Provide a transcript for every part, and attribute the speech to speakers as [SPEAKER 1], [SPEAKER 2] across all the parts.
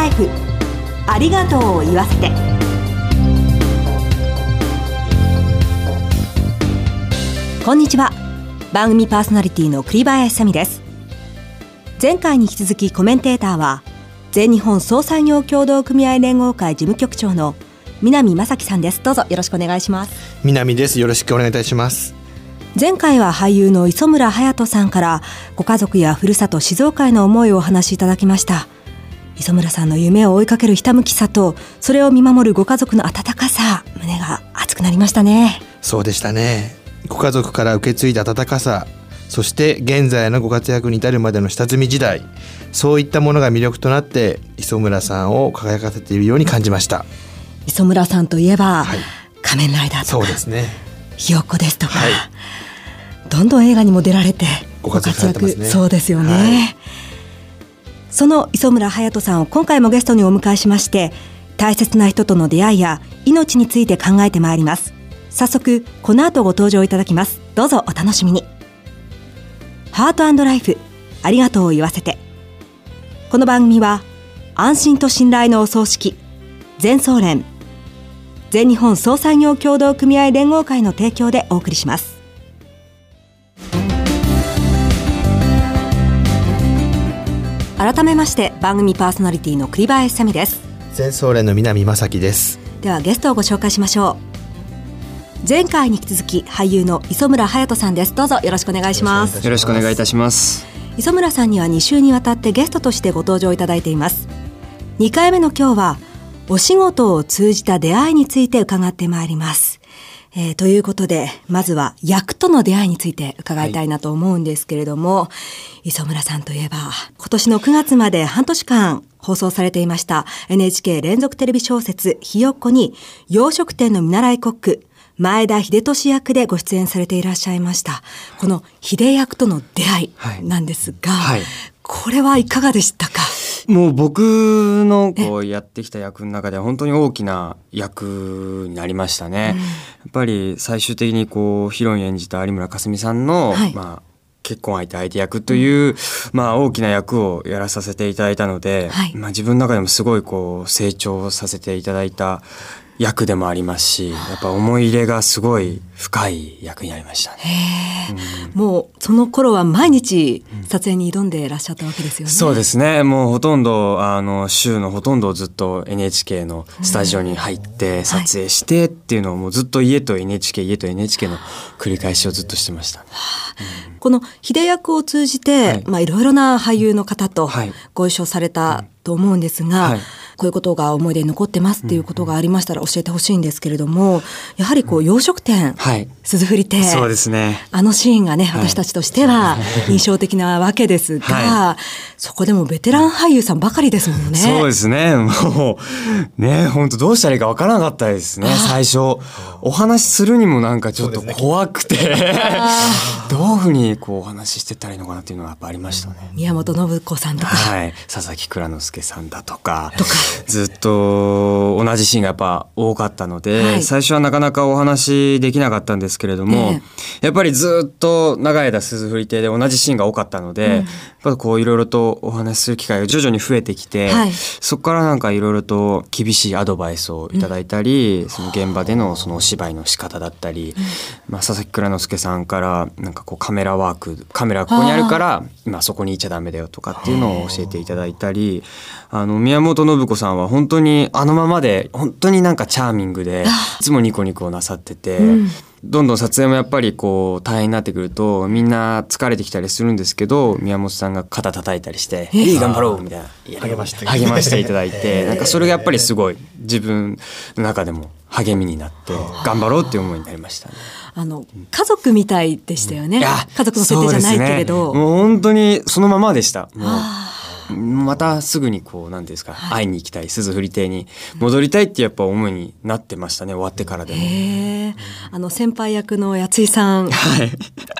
[SPEAKER 1] ライフ。ありがとうを言わせて。こんにちは。番組パーソナリティの栗林さみです。前回に引き続きコメンテーターは全日本総産業協同組合連合会事務局長の南正樹さんです。どうぞよろしくお願いします。
[SPEAKER 2] 南です。よろしくお願いいたします。
[SPEAKER 1] 前回は俳優の磯村勇斗さんからご家族やふるさと静岡への思いをお話しいただきました磯村さんの夢を追いかけるひたむきさとそれを見守るご家族の温かさ胸が熱くなりましたね。
[SPEAKER 2] そうでしたね。ご家族から受け継いだ温かさそして現在のご活躍に至るまでの下積み時代そういったものが魅力となって磯村さんを輝かせているように感じました。
[SPEAKER 1] 磯村さんといえば、はい、仮面ライダーとか
[SPEAKER 2] そうですね。
[SPEAKER 1] ひよっこですとか、はい、どんどん映画にも出られて
[SPEAKER 2] ご活躍、ね、
[SPEAKER 1] そうですよね、はい、その磯村勇斗さんを今回もゲストにお迎えしまして大切な人との出会いや命について考えてまいります。早速この後ご登場いただきます。どうぞお楽しみに。ハートライフありがとうを言わせて。この番組は安心と信頼のお葬式全総連全日本総産業協同組合連合会の提供でお送りします。改めまして番組パーソナリティの栗林さみです。
[SPEAKER 2] 全総連の南正樹です。
[SPEAKER 1] ではゲストをご紹介しましょう。前回に引き続き俳優の磯村勇斗さんです。どうぞよろしくお願いします。
[SPEAKER 3] よろしくお願いいたします。
[SPEAKER 1] 磯村さんには2週にわたってゲストとしてご登場いただいています。2回目の今日はお仕事を通じた出会いについて伺ってまいります。えー、ということで、まずは役との出会いについて伺いたいなと思うんですけれども、はい、磯村さんといえば、今年の9月まで半年間放送されていました NHK 連続テレビ小説ひよっこに洋食店の見習いコック、前田秀俊役でご出演されていらっしゃいました。この秀役との出会いなんですが、はい。はい、これはいかがでしたか？
[SPEAKER 3] もう僕のこうやってきた役の中では本当に大きな役になりましたね。うん、やっぱり最終的にこうヒロイン演じた有村架純さんの、はい、まあ結婚相手相手役という、うん、まあ大きな役をやらさせていただいたので、はい、まあ自分の中でもすごいこう成長させていただいた役でもありますしやっぱ思い入れがすごい深い役になりましたね、
[SPEAKER 1] うん、もうその頃は毎日撮影に挑んでいらっしゃったわけですよね、
[SPEAKER 3] そうですね。もうほとんどあの週のほとんどをずっと NHK のスタジオに入って撮影してっていうのをもうずっと家と NHK 家と NHK の繰り返しをずっとしてました、ね、
[SPEAKER 1] うん、この秀役を通じて、はい、まあいろいろな俳優の方とご一緒されたと思うんですが、はいこういうことが思い出に残ってますっていうことがありましたら教えてほしいんですけれども、やはりこう洋食店、はい、鈴振り亭、
[SPEAKER 3] そうですね。
[SPEAKER 1] あのシーンがね、私たちとしては印象的なわけですが、はい、そこでもベテラン俳優さんばかりですもんね。
[SPEAKER 3] そうですね。もう、ね、本当どうしたらいいかわからなかったですね、最初。お話しするにもなんかちょっと怖くて、どういうふうにこうお話ししてったらいいのかなっていうのはやっぱありましたね。
[SPEAKER 1] 宮本信子さんとか。
[SPEAKER 3] はい。佐々木蔵之介さんだとか。とか。ずっと同じシーンがやっぱ多かったので、はい、最初はなかなかお話できなかったんですけれども、えー、やっぱりずっと長い間鈴振り亭で同じシーンが多かったので、うん、やっぱこういろいろとお話しする機会が徐々に増えてきて、はい、そこからなんかいろいろと厳しいアドバイスをいただいたり、うん、その現場でのそのお芝居の仕方だったり、うん、まあ、佐々木蔵之介さんからなんかこうカメラワークカメラここにあるから今そこにいちゃダメだよとかっていうのを教えていただいたりあの宮本信子さんは本当にあのままで本当になんかチャーミングでいつもニコニコなさってて、うん、どんどん撮影もやっぱりこう大変になってくるとみんな疲れてきたりするんですけど宮本さんが肩叩いたりして「いい頑張ろう」みたいな
[SPEAKER 2] 励まして
[SPEAKER 3] 励ましていただいて。なんかそれがやっぱりすごい自分の中でも励みになって頑張ろうっていう思いになりましたね。
[SPEAKER 1] あの家族みたいでしたよね。家族の設定じゃないけれど、
[SPEAKER 3] ね、もう本当にそのままでした。もうまたすぐにこう何ですか、はい、会いに行きたい鈴振り亭に戻りたいってやっぱ思いになってましたね終わってからでも。
[SPEAKER 1] あの先輩役の八井さん。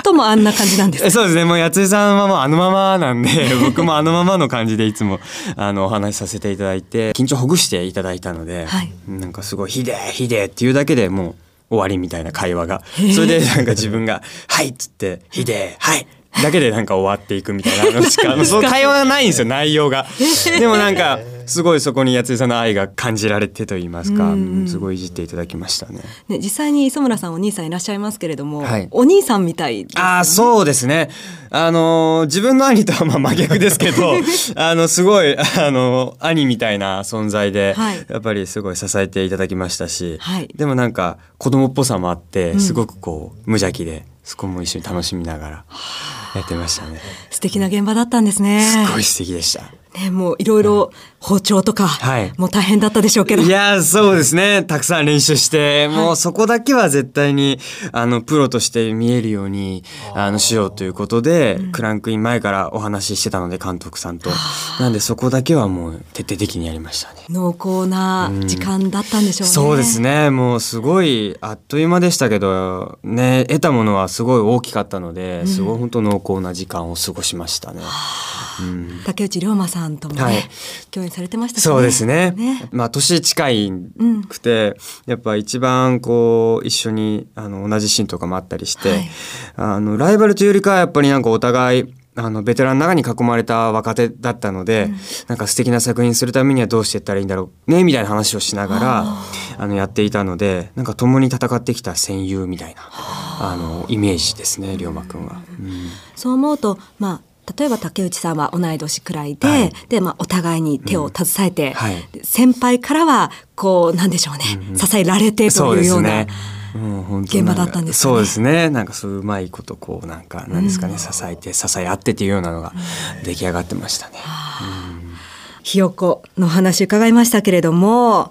[SPEAKER 1] ともあんな感じなんです か
[SPEAKER 3] そうですね。もう八井さんはもうあのままなんで 僕もあのままの感じでいつもあのお話しさせていただいて緊張ほぐしていただいたので、はい、なんかすごい「ひでえひでえ」っていうだけでもう終わりみたいな会話が。それでなんか自分が「はい」っつって「ひでえはい」だけでなんか終わっていくみたいなのしか、その会話がないんですよ、内容が。でもなんか、すごいそこに八井さんの愛が感じられてと言いますか、すごいいじっていただきましたね。
[SPEAKER 1] ね実際に磯村さんお兄さんいらっしゃいますけれども、はい、お兄さんみたい、ね、
[SPEAKER 3] あそうですね。あの自分の兄とはまあ真逆ですけど、あのすごいあの兄みたいな存在で、はい、やっぱりすごい支えていただきましたし、はい、でもなんか子供っぽさもあってすごくこう無邪気で。そこも一緒に楽しみながらやってましたね。
[SPEAKER 1] 素敵な現場だったんですね。
[SPEAKER 3] すごい素敵でした。
[SPEAKER 1] ね、もういろいろ包丁とか、はい、もう大変だったでしょうけど。
[SPEAKER 3] いや、そうですね。たくさん練習して、はい、もうそこだけは絶対に、あの、プロとして見えるように、あの、しようということで、うん、クランクイン前からお話ししてたので、監督さんと。なんでそこだけはもう徹底的にやりましたね。
[SPEAKER 1] 濃厚な時間だったんでしょうね。
[SPEAKER 3] うん、そうですね。もうすごい、あっという間でしたけど、ね、得たものはすごい大きかったので、すごい本当濃厚な時間を過ごしましたね。
[SPEAKER 1] うん、竹内涼真さんともね、はい、共演されてました、
[SPEAKER 3] ね、そうですね。ね。まあ年近いくて、やっぱ一番こう一緒にあの同じシーンとかもあったりして、はい、あのライバルというよりかはやっぱりなんかお互いあのベテランの中に囲まれた若手だったので、うん、なんか素敵な作品するためにはどうしていったらいいんだろうねみたいな話をしながらあのやっていたのでなんか共に戦ってきた戦友みたいなあのイメージですね龍馬くんは、うん、
[SPEAKER 1] そう思うとまあ例えば竹内さんは同い年くらいで、はい、で、まあ、お互いに手を携えて、うんはい、先輩からは、こう、なんでしょうね、うん支えられてというような。うん、現場だったんです、
[SPEAKER 3] ね、そうですね。なんかそういううまいことこうなんかなんですかね、うん、支えて支え合ってっていうようなのが出来上がってましたね。
[SPEAKER 1] うん、ひよこの話伺いましたけれども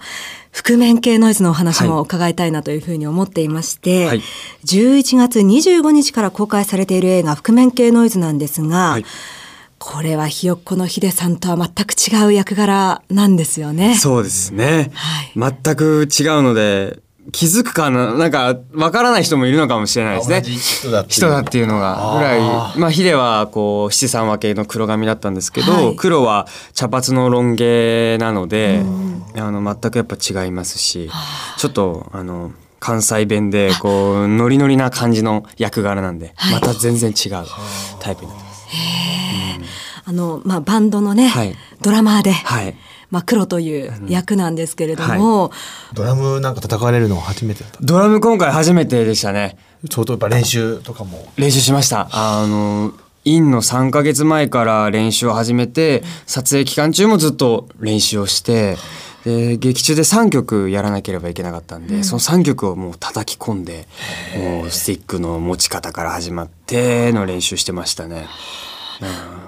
[SPEAKER 1] 覆面系ノイズのお話も伺いたいなというふうに思っていまして、はい、11月25日から公開されている映画覆面系ノイズなんですが、はい、これはひよっこのヒデさんとは全く違う役柄なんですよね。
[SPEAKER 3] そうですね。はい、全く違うので、気づくかななんか、わからない人もいるのかもしれないですね。人だ人だっていうのが。ぐらい。まあ、ヒデは、こう、七三分けの黒髪だったんですけど、はい、黒は茶髪のロン毛なので、あの、全くやっぱ違いますし、ちょっと、あの、関西弁で、こう、ノリノリな感じの役柄なんで、また全然違うタイプになってます。
[SPEAKER 1] あの、まあ、バンドのね、はい、ドラマーで、はい。まあ、黒という役なんですけれども、はい、
[SPEAKER 2] ドラムなんか叩かれるのは初めてだった。
[SPEAKER 3] ドラム今回初めてでしたね。
[SPEAKER 2] 相当やっぱ練習とかも。
[SPEAKER 3] 練習しました。あのインの3か月前から練習を始めて撮影期間中もずっと練習をしてで劇中で3曲やらなければいけなかったんで、うん、その3曲をもう叩き込んでもうスティックの持ち方から始まっての練習してましたね。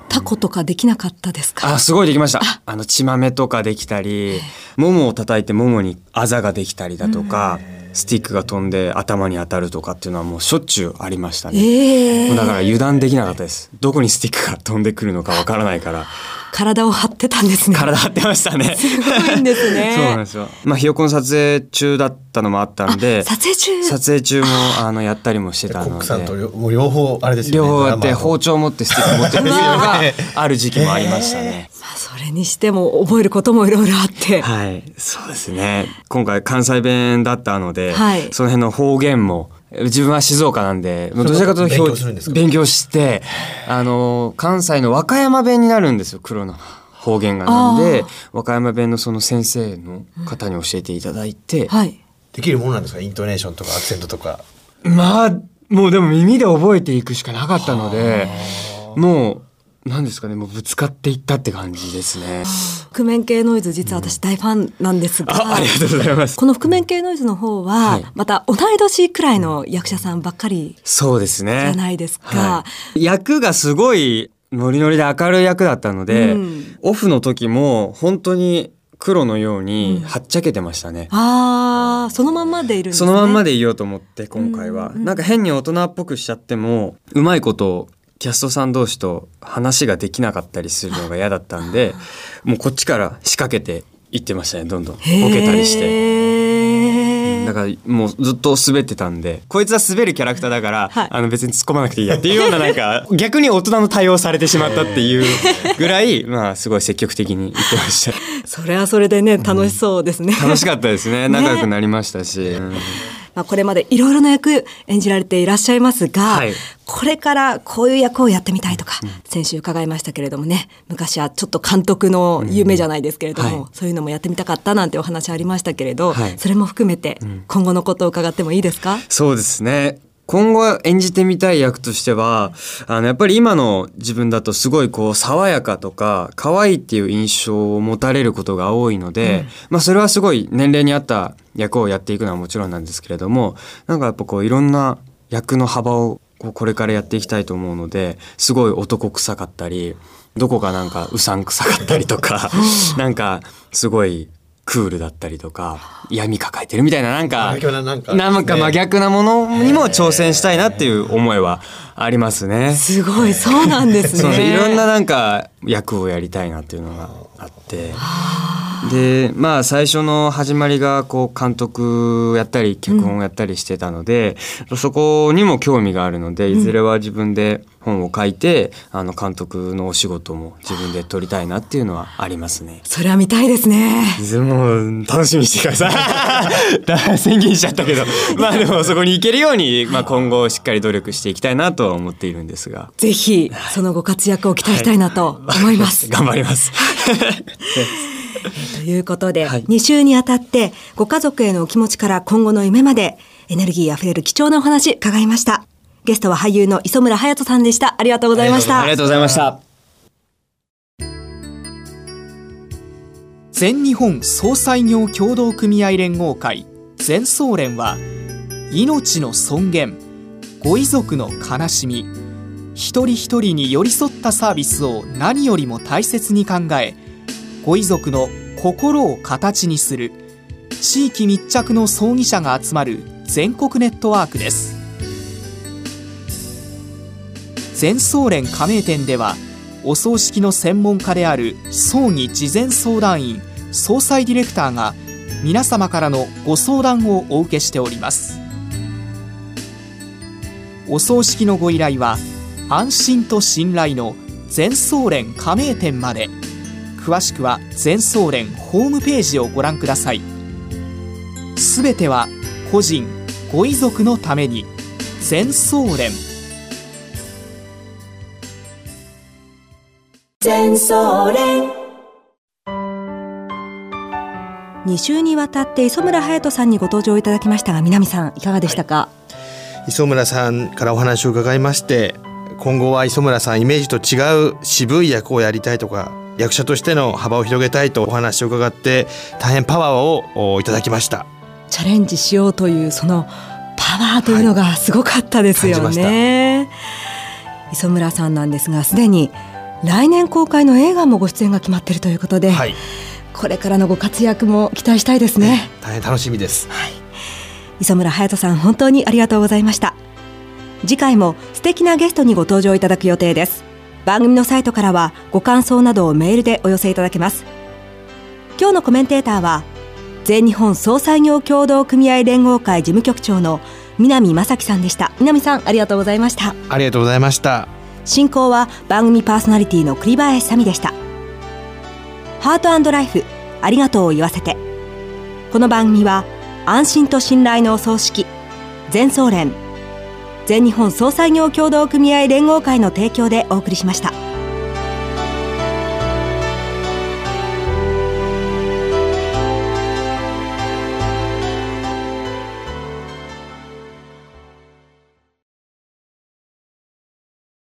[SPEAKER 1] タコとかできなかったですか？
[SPEAKER 3] あすごいできましたあの血豆とかできたりももを叩いてももにあざができたりだとか、スティックが飛んで頭に当たるとかっていうのはもうしょっちゅうありましたね、えー、だから油断できなかったですどこにスティックが飛んでくるのかわからないから
[SPEAKER 1] 体を張ってたんですね。
[SPEAKER 3] 体張ってましたね。
[SPEAKER 1] すごいんですね。
[SPEAKER 3] そうなんですよ。まあ、ひよこの撮影中だったのもあったんで、
[SPEAKER 1] 撮影中
[SPEAKER 3] 撮影中も、あの、やったりもしてたので。
[SPEAKER 2] さんと両方、あれです
[SPEAKER 3] よね。両方やって、包丁持ってスティック持ってるのが、ある時期もありましたね。
[SPEAKER 1] まあ、それにしても、覚えることもいろいろあって。
[SPEAKER 3] はい、そうですね。今回関西弁だったので、はい、その辺の方言も、自分は静岡なんで、どちらかというと勉強して、あの、関西の和歌山弁になるんですよ、黒の。方言がなんで和歌山弁のその先生の方に教えていただいて、
[SPEAKER 2] はい、できるものなんですか？イントネーションとかアクセントとか。
[SPEAKER 3] まあもうでも耳で覚えていくしかなかったのでもう何ですかねもうぶつかっていったって感じですね。
[SPEAKER 1] 覆面系ノイズ実は私大ファンなんですが、
[SPEAKER 3] うん、ありがとうございます。
[SPEAKER 1] この覆面系ノイズの方は、また同い年くらいの役者さんばっかり
[SPEAKER 3] そうですね
[SPEAKER 1] じゃないですか、は
[SPEAKER 3] い、役がすごいノリノリで明るい役だったので、うん、オフの時も本当に黒のようにはっちゃけてましたね。
[SPEAKER 1] うん、ああ、そのまんまでいるん
[SPEAKER 3] ですね。そのまんまでいようと思って今回は、うん、なんか変に大人っぽくしちゃってもうまいことキャストさん同士と話ができなかったりするのが嫌だったんで、もうこっちから仕掛けていってましたね。どんどんボケたりして。だからもうずっと滑ってたんでこいつは滑るキャラクターだから、はい、あの別に突っ込まなくていいやっていうようななんか 逆に大人の対応されてしまったっていうぐらいまあすごい積極的に言ってました。
[SPEAKER 1] それはそれでね楽しそうですね、
[SPEAKER 3] うん、楽しかったですね。仲良くなりましたし、ねうん
[SPEAKER 1] まあ、これまでいろいろな役演じられていらっしゃいますが、はい、これからこういう役をやってみたいとか、うん、先週伺いましたけれどもね昔はちょっと監督の夢じゃないですけれども、うん。はい、そういうのもやってみたかったなんてお話ありましたけれど、はい、それも含めて今後のことを伺ってもいいですか、
[SPEAKER 3] そうですね今後演じてみたい役としてはあのやっぱり今の自分だとすごいこう爽やかとか可愛いっていう印象を持たれることが多いので、うん、まあそれはすごい年齢に合った役をやっていくのはもちろんなんですけれどもなんかやっぱこういろんな役の幅をこれからやっていきたいと思うのですごい男臭かったりどこかなんかうさんくさかったりとか なんかすごいクールだったりとか闇抱えてるみたいななんかなんか、真逆なものにも挑戦したいなっていう思いはありますね。
[SPEAKER 1] すごいそうなんですね。
[SPEAKER 3] いろんななんか役をやりたいなっていうのがあって。でまあ最初の始まりがこう監督やったり脚本をやったりしてたので、うん、そこにも興味があるのでいずれは自分で本を書いて、うん、あの監督のお仕事も自分で撮りたいなっていうのはありますね。
[SPEAKER 1] それは見たいですね。
[SPEAKER 3] もう楽しみにしてください。宣言しちゃったけど、まあでもそこに行けるように、まあ今後しっかり努力していきたいなとは思っているんですが。
[SPEAKER 1] ぜひそのご活躍を期待したいなと思います。
[SPEAKER 3] はい、頑張ります。
[SPEAKER 1] ということで、はい、2週にあたってご家族へのお気持ちから今後の夢までエネルギーあふれる貴重なお話伺いました。ゲストは俳優の磯村隼人さんでした。ありがとうございました。
[SPEAKER 3] ありがとうございました。
[SPEAKER 4] 全日本総裁業協同組合連合会全総連は命の尊厳ご遺族の悲しみ。一人一人に寄り添ったサービスを何よりも大切に考えご遺族の心を形にする地域密着の葬儀者が集まる全国ネットワークです。全総連加盟店ではお葬式の専門家である葬儀事前相談員総裁ディレクターが皆様からのご相談をお受けしております。お葬式のご依頼は安心と信頼の全総連加盟店まで。詳しくは全総連ホームページをご覧ください。すべては個人ご遺族のために。全総連。
[SPEAKER 1] 全総連。2週にわたって磯村勇人さんにご登場いただきましたが南さんいかがでしたか、は
[SPEAKER 2] い、磯村さんからお話を伺いまして今後は磯村さんイメージと違う渋い役をやりたいとか役者としての幅を広げたいとお話を伺って大変パワーをいただきました。
[SPEAKER 1] チャレンジしようというそのパワーというのがすごかったですよね、はい、磯村さんなんですがすでに来年公開の映画もご出演が決まっているということで、はい、これからのご活躍も期待したいですね、
[SPEAKER 2] 大変楽しみです、はい、
[SPEAKER 1] 磯村隼人さん本当にありがとうございました。次回も素敵なゲストにご登場いただく予定です。番組のサイトからはご感想などをメールでお寄せいただけます。今日のコメンテーターは全日本総裁業協同組合連合会事務局長の南正樹さんでした。南さんありがとうございました。
[SPEAKER 2] ありがとうございました。
[SPEAKER 1] 進行は番組パーソナリティの栗林さみでした。ハートライフありがとうを言わせて。この番組は安心と信頼のお葬式全総連全日本総裁業協同組合連合会の提供でお送りしました。